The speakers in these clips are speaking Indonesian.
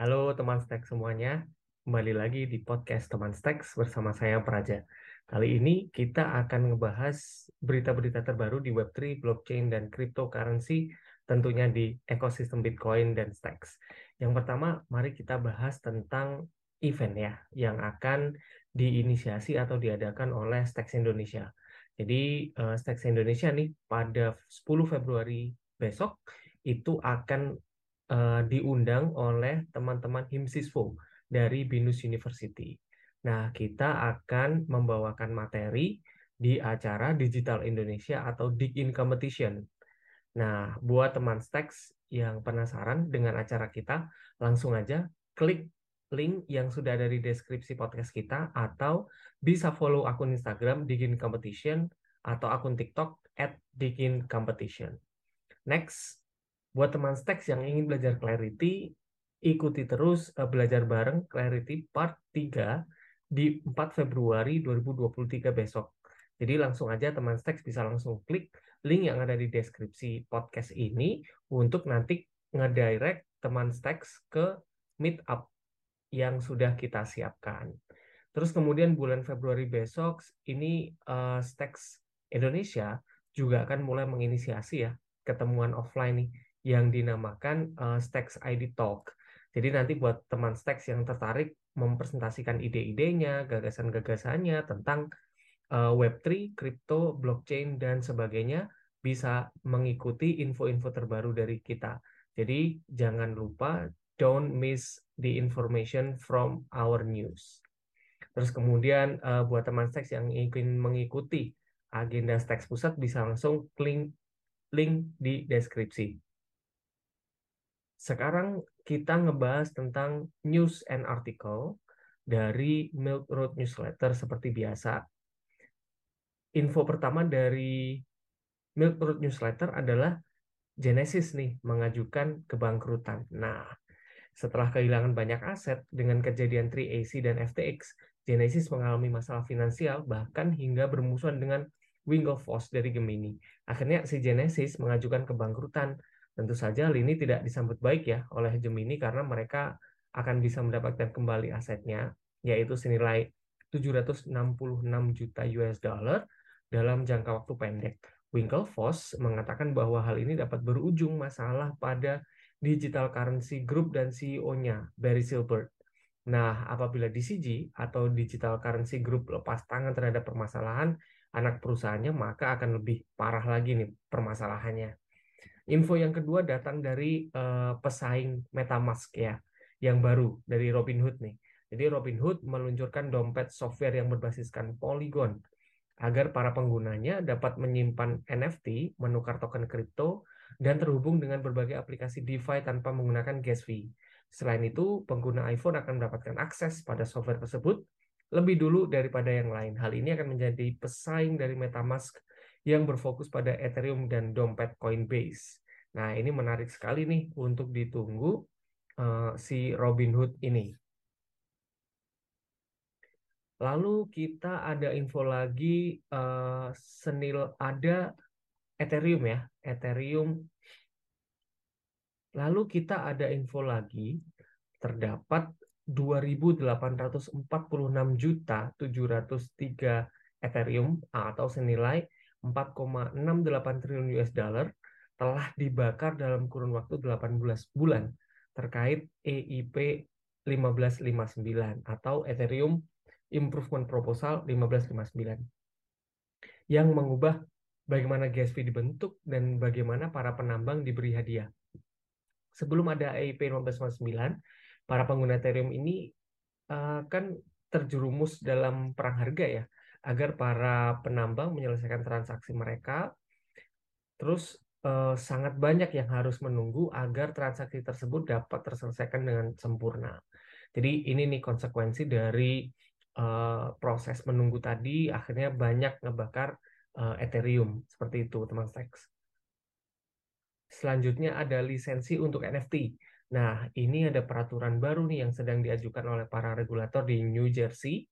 Halo teman Stack semuanya, kembali lagi di podcast teman Stack bersama saya Praja. Kali ini kita akan ngebahas berita-berita terbaru di Web3, blockchain, dan cryptocurrency tentunya di ekosistem Bitcoin dan Stacks. Yang pertama, mari kita bahas tentang event ya, yang akan diinisiasi atau diadakan oleh Stacks Indonesia. Jadi uh, Stacks Indonesia nih pada 10 Februari besok itu akan uh, diundang oleh teman-teman Himsiswo dari Binus University. Nah, kita akan membawakan materi di acara Digital Indonesia atau DigIn Competition. Nah, buat teman Stacks yang penasaran dengan acara kita, langsung aja klik link yang sudah ada di deskripsi podcast kita atau bisa follow akun Instagram Digin Competition atau akun TikTok at Digin Competition. Next, buat teman Stacks yang ingin belajar Clarity, ikuti terus uh, belajar bareng Clarity Part 3 di 4 Februari 2023 besok. Jadi langsung aja teman Stacks bisa langsung klik link yang ada di deskripsi podcast ini untuk nanti ngedirect teman Stacks ke meetup yang sudah kita siapkan. Terus kemudian bulan Februari besok ini uh, Stacks Indonesia juga akan mulai menginisiasi ya ketemuan offline nih yang dinamakan uh, Stacks ID Talk. Jadi nanti buat teman Stacks yang tertarik mempresentasikan ide-idenya, gagasan-gagasannya tentang uh, Web3, kripto, blockchain, dan sebagainya, bisa mengikuti info-info terbaru dari kita. Jadi jangan lupa, don't miss the information from our news. Terus kemudian uh, buat teman Stacks yang ingin mengikuti agenda Stacks Pusat bisa langsung klik link di deskripsi. Sekarang kita ngebahas tentang news and article dari Milk Road Newsletter seperti biasa. Info pertama dari Milk Road Newsletter adalah Genesis nih mengajukan kebangkrutan. Nah, setelah kehilangan banyak aset dengan kejadian 3AC dan FTX, Genesis mengalami masalah finansial bahkan hingga bermusuhan dengan Winklevoss dari Gemini. Akhirnya si Genesis mengajukan kebangkrutan Tentu saja hal ini tidak disambut baik ya oleh Gemini karena mereka akan bisa mendapatkan kembali asetnya yaitu senilai 766 juta US dollar dalam jangka waktu pendek. Winklevoss mengatakan bahwa hal ini dapat berujung masalah pada digital currency group dan CEO-nya, Barry Silbert. Nah, apabila DCG atau Digital Currency Group lepas tangan terhadap permasalahan anak perusahaannya, maka akan lebih parah lagi nih permasalahannya. Info yang kedua datang dari uh, pesaing MetaMask ya, yang baru dari Robinhood nih. Jadi Robinhood meluncurkan dompet software yang berbasiskan Polygon agar para penggunanya dapat menyimpan NFT, menukar token kripto, dan terhubung dengan berbagai aplikasi DeFi tanpa menggunakan gas fee. Selain itu, pengguna iPhone akan mendapatkan akses pada software tersebut lebih dulu daripada yang lain. Hal ini akan menjadi pesaing dari MetaMask yang berfokus pada Ethereum dan dompet Coinbase. Nah, ini menarik sekali nih untuk ditunggu uh, si Robinhood ini. Lalu kita ada info lagi uh, senil ada Ethereum ya, Ethereum. Lalu kita ada info lagi terdapat 2.846 juta 703 Ethereum atau senilai 4,68 triliun US dollar telah dibakar dalam kurun waktu 18 bulan terkait EIP 1559 atau Ethereum Improvement Proposal 1559 yang mengubah bagaimana gas fee dibentuk dan bagaimana para penambang diberi hadiah. Sebelum ada EIP 1559, para pengguna Ethereum ini uh, kan terjerumus dalam perang harga ya agar para penambang menyelesaikan transaksi mereka. Terus eh, sangat banyak yang harus menunggu agar transaksi tersebut dapat terselesaikan dengan sempurna. Jadi ini nih konsekuensi dari eh, proses menunggu tadi akhirnya banyak ngebakar eh, Ethereum seperti itu teman Stacks. Selanjutnya ada lisensi untuk NFT. Nah, ini ada peraturan baru nih yang sedang diajukan oleh para regulator di New Jersey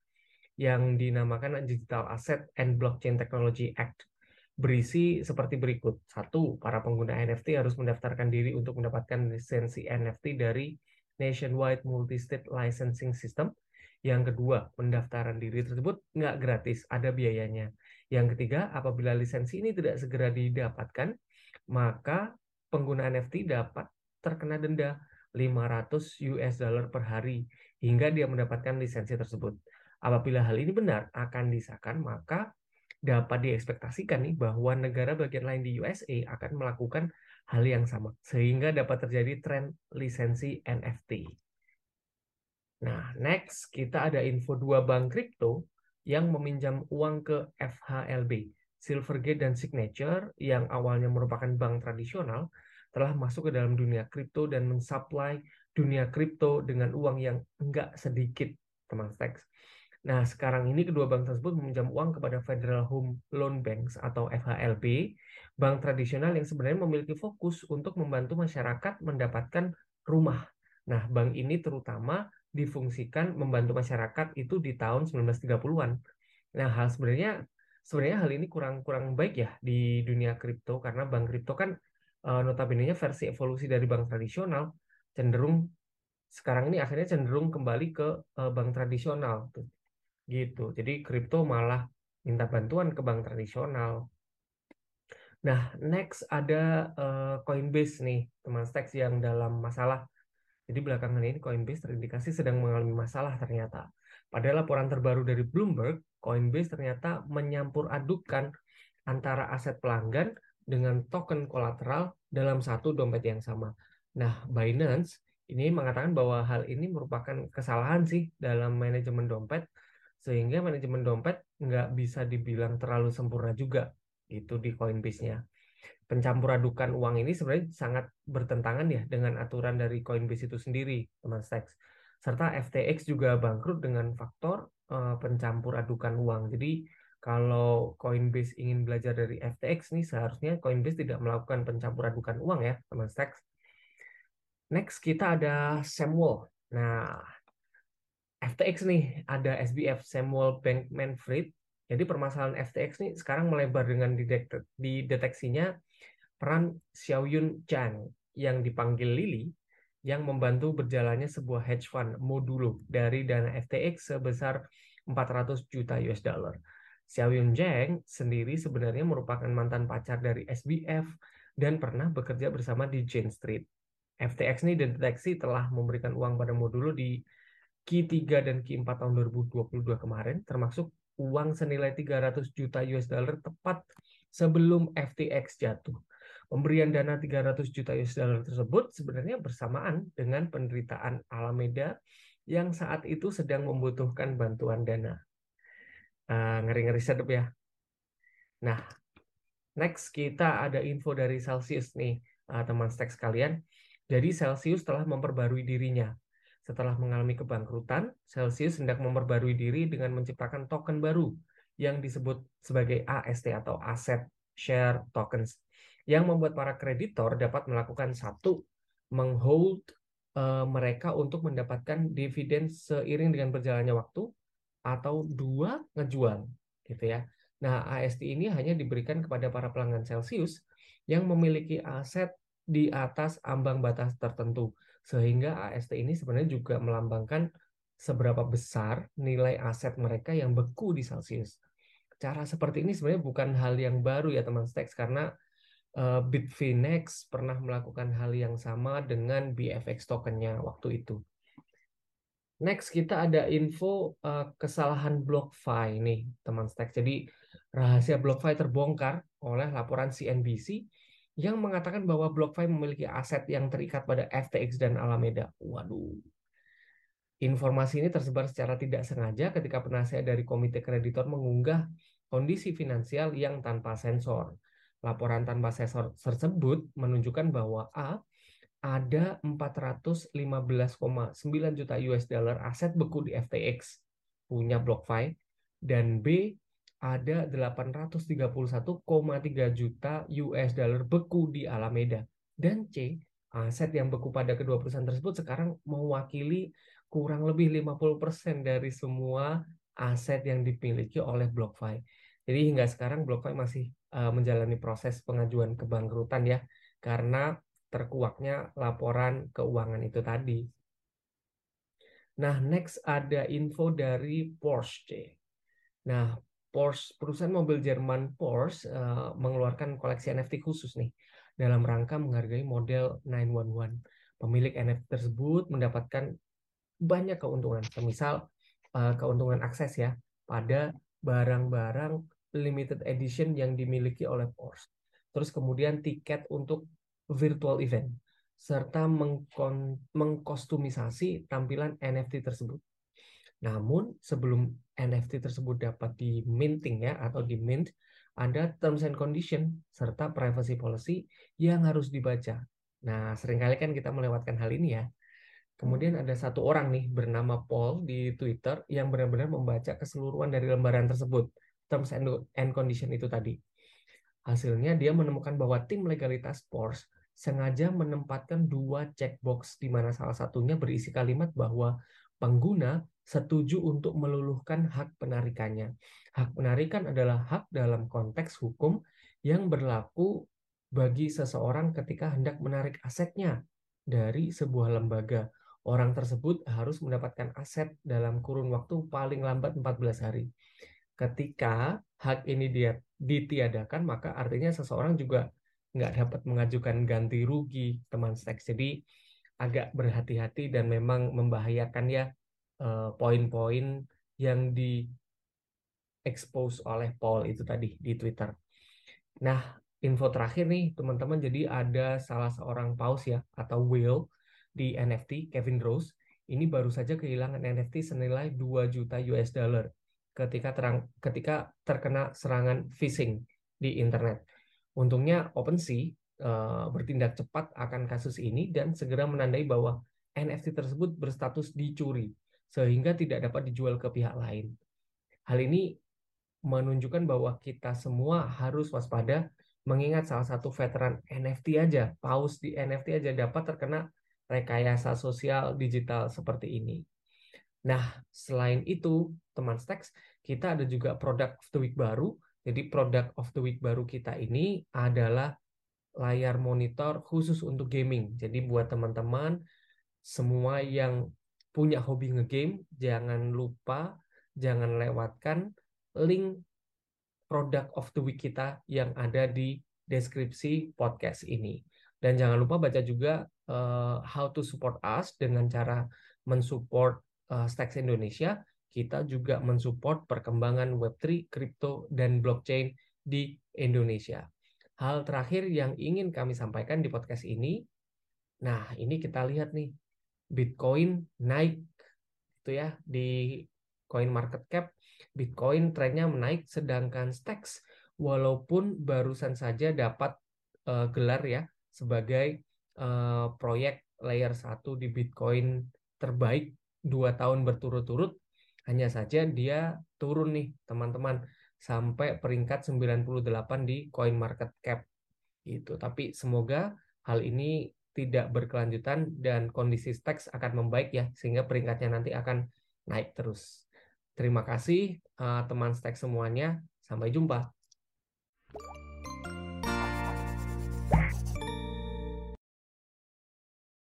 yang dinamakan Digital Asset and Blockchain Technology Act berisi seperti berikut. Satu, para pengguna NFT harus mendaftarkan diri untuk mendapatkan lisensi NFT dari nationwide multi-state licensing system. Yang kedua, pendaftaran diri tersebut nggak gratis, ada biayanya. Yang ketiga, apabila lisensi ini tidak segera didapatkan, maka pengguna NFT dapat terkena denda 500 US dollar per hari hingga dia mendapatkan lisensi tersebut. Apabila hal ini benar akan disahkan, maka dapat diekspektasikan nih bahwa negara bagian lain di USA akan melakukan hal yang sama sehingga dapat terjadi tren lisensi NFT. Nah, next kita ada info dua bank kripto yang meminjam uang ke FHLB, Silvergate dan Signature yang awalnya merupakan bank tradisional telah masuk ke dalam dunia kripto dan mensuplai dunia kripto dengan uang yang enggak sedikit, teman Stacks. Nah, sekarang ini kedua bank tersebut meminjam uang kepada Federal Home Loan Banks atau FHLB, bank tradisional yang sebenarnya memiliki fokus untuk membantu masyarakat mendapatkan rumah. Nah, bank ini terutama difungsikan membantu masyarakat itu di tahun 1930-an. Nah, hal sebenarnya sebenarnya hal ini kurang kurang baik ya di dunia kripto karena bank kripto kan uh, notabene-nya versi evolusi dari bank tradisional cenderung sekarang ini akhirnya cenderung kembali ke uh, bank tradisional tuh gitu. Jadi kripto malah minta bantuan ke bank tradisional. Nah, next ada uh, Coinbase nih, teman Stacks yang dalam masalah. Jadi belakangan ini Coinbase terindikasi sedang mengalami masalah ternyata. Pada laporan terbaru dari Bloomberg, Coinbase ternyata menyampur adukan antara aset pelanggan dengan token kolateral dalam satu dompet yang sama. Nah, Binance ini mengatakan bahwa hal ini merupakan kesalahan sih dalam manajemen dompet sehingga manajemen dompet nggak bisa dibilang terlalu sempurna juga itu di Coinbase-nya. Pencampur adukan uang ini sebenarnya sangat bertentangan ya dengan aturan dari Coinbase itu sendiri, teman Stacks. Serta FTX juga bangkrut dengan faktor uh, pencampur adukan uang. Jadi kalau Coinbase ingin belajar dari FTX nih seharusnya Coinbase tidak melakukan pencampur adukan uang ya, teman Stacks. Next kita ada Samuel. Nah, FTX nih ada SBF Samuel Bankman-Fried. Jadi permasalahan FTX nih sekarang melebar dengan dideteksinya peran Xiaoyun Chang yang dipanggil Lily yang membantu berjalannya sebuah hedge fund modulo dari dana FTX sebesar 400 juta US dollar. Xiaoyun Zhang sendiri sebenarnya merupakan mantan pacar dari SBF dan pernah bekerja bersama di Jane Street. FTX ini dideteksi telah memberikan uang pada modulo di Q3 dan Q4 tahun 2022 kemarin, termasuk uang senilai 300 juta US dollar tepat sebelum FTX jatuh. Pemberian dana 300 juta US dollar tersebut sebenarnya bersamaan dengan penderitaan Alameda yang saat itu sedang membutuhkan bantuan dana. Uh, ngeri-ngeri sedep ya. Nah, next kita ada info dari Celsius nih, uh, teman stek sekalian. Jadi Celsius telah memperbarui dirinya setelah mengalami kebangkrutan, Celsius hendak memperbarui diri dengan menciptakan token baru yang disebut sebagai AST atau Asset Share Tokens yang membuat para kreditor dapat melakukan satu menghold uh, mereka untuk mendapatkan dividen seiring dengan berjalannya waktu atau dua ngejual gitu ya. Nah, AST ini hanya diberikan kepada para pelanggan Celsius yang memiliki aset di atas ambang batas tertentu sehingga AST ini sebenarnya juga melambangkan seberapa besar nilai aset mereka yang beku di Celsius. Cara seperti ini sebenarnya bukan hal yang baru ya teman Stacks karena uh, Bitfinex pernah melakukan hal yang sama dengan BFX tokennya waktu itu. Next kita ada info uh, kesalahan BlockFi nih teman Stacks. Jadi rahasia BlockFi terbongkar oleh laporan CNBC yang mengatakan bahwa BlockFi memiliki aset yang terikat pada FTX dan Alameda. Waduh. Informasi ini tersebar secara tidak sengaja ketika penasihat dari komite kreditor mengunggah kondisi finansial yang tanpa sensor. Laporan tanpa sensor tersebut menunjukkan bahwa A ada 415,9 juta US dollar aset beku di FTX punya BlockFi dan B ada 831,3 juta US dollar beku di Alameda. Dan C, aset yang beku pada kedua perusahaan tersebut sekarang mewakili kurang lebih 50% dari semua aset yang dimiliki oleh BlockFi. Jadi hingga sekarang BlockFi masih uh, menjalani proses pengajuan kebangkrutan ya karena terkuaknya laporan keuangan itu tadi. Nah, next ada info dari Porsche. Nah, Porsche perusahaan mobil Jerman Porsche uh, mengeluarkan koleksi NFT khusus nih dalam rangka menghargai model 911. Pemilik NFT tersebut mendapatkan banyak keuntungan, semisal uh, keuntungan akses ya pada barang-barang limited edition yang dimiliki oleh Porsche. Terus kemudian tiket untuk virtual event serta mengkostumisasi tampilan NFT tersebut. Namun sebelum NFT tersebut dapat di minting ya atau di mint, ada terms and condition serta privacy policy yang harus dibaca. Nah, sering kali kan kita melewatkan hal ini ya. Kemudian ada satu orang nih bernama Paul di Twitter yang benar-benar membaca keseluruhan dari lembaran tersebut, terms and condition itu tadi. Hasilnya dia menemukan bahwa tim legalitas Porsche sengaja menempatkan dua checkbox di mana salah satunya berisi kalimat bahwa pengguna setuju untuk meluluhkan hak penarikannya. Hak penarikan adalah hak dalam konteks hukum yang berlaku bagi seseorang ketika hendak menarik asetnya dari sebuah lembaga. Orang tersebut harus mendapatkan aset dalam kurun waktu paling lambat 14 hari. Ketika hak ini dia ditiadakan, maka artinya seseorang juga nggak dapat mengajukan ganti rugi teman seks. Jadi agak berhati-hati dan memang membahayakan ya eh, poin-poin yang di expose oleh Paul itu tadi di Twitter. Nah, info terakhir nih teman-teman, jadi ada salah seorang paus ya atau whale di NFT, Kevin Rose, ini baru saja kehilangan NFT senilai 2 juta US dollar ketika terang ketika terkena serangan phishing di internet. Untungnya OpenSea bertindak cepat akan kasus ini dan segera menandai bahwa NFT tersebut berstatus dicuri sehingga tidak dapat dijual ke pihak lain. Hal ini menunjukkan bahwa kita semua harus waspada mengingat salah satu veteran NFT aja, paus di NFT aja dapat terkena rekayasa sosial digital seperti ini. Nah, selain itu, teman Stacks, kita ada juga produk of the week baru jadi produk of the week baru kita ini adalah layar monitor khusus untuk gaming. Jadi buat teman-teman semua yang punya hobi ngegame, jangan lupa jangan lewatkan link produk of the week kita yang ada di deskripsi podcast ini. Dan jangan lupa baca juga uh, how to support us dengan cara mensupport uh, Stacks Indonesia kita juga mensupport perkembangan Web3, kripto, dan blockchain di Indonesia. Hal terakhir yang ingin kami sampaikan di podcast ini, nah ini kita lihat nih, Bitcoin naik itu ya di coin market cap, Bitcoin trennya menaik, sedangkan Stacks walaupun barusan saja dapat uh, gelar ya sebagai uh, proyek layer 1 di Bitcoin terbaik dua tahun berturut-turut. Hanya saja dia turun nih teman-teman sampai peringkat 98 di coin market cap gitu. Tapi semoga hal ini tidak berkelanjutan dan kondisi stacks akan membaik ya sehingga peringkatnya nanti akan naik terus. Terima kasih uh, teman stacks semuanya. Sampai jumpa.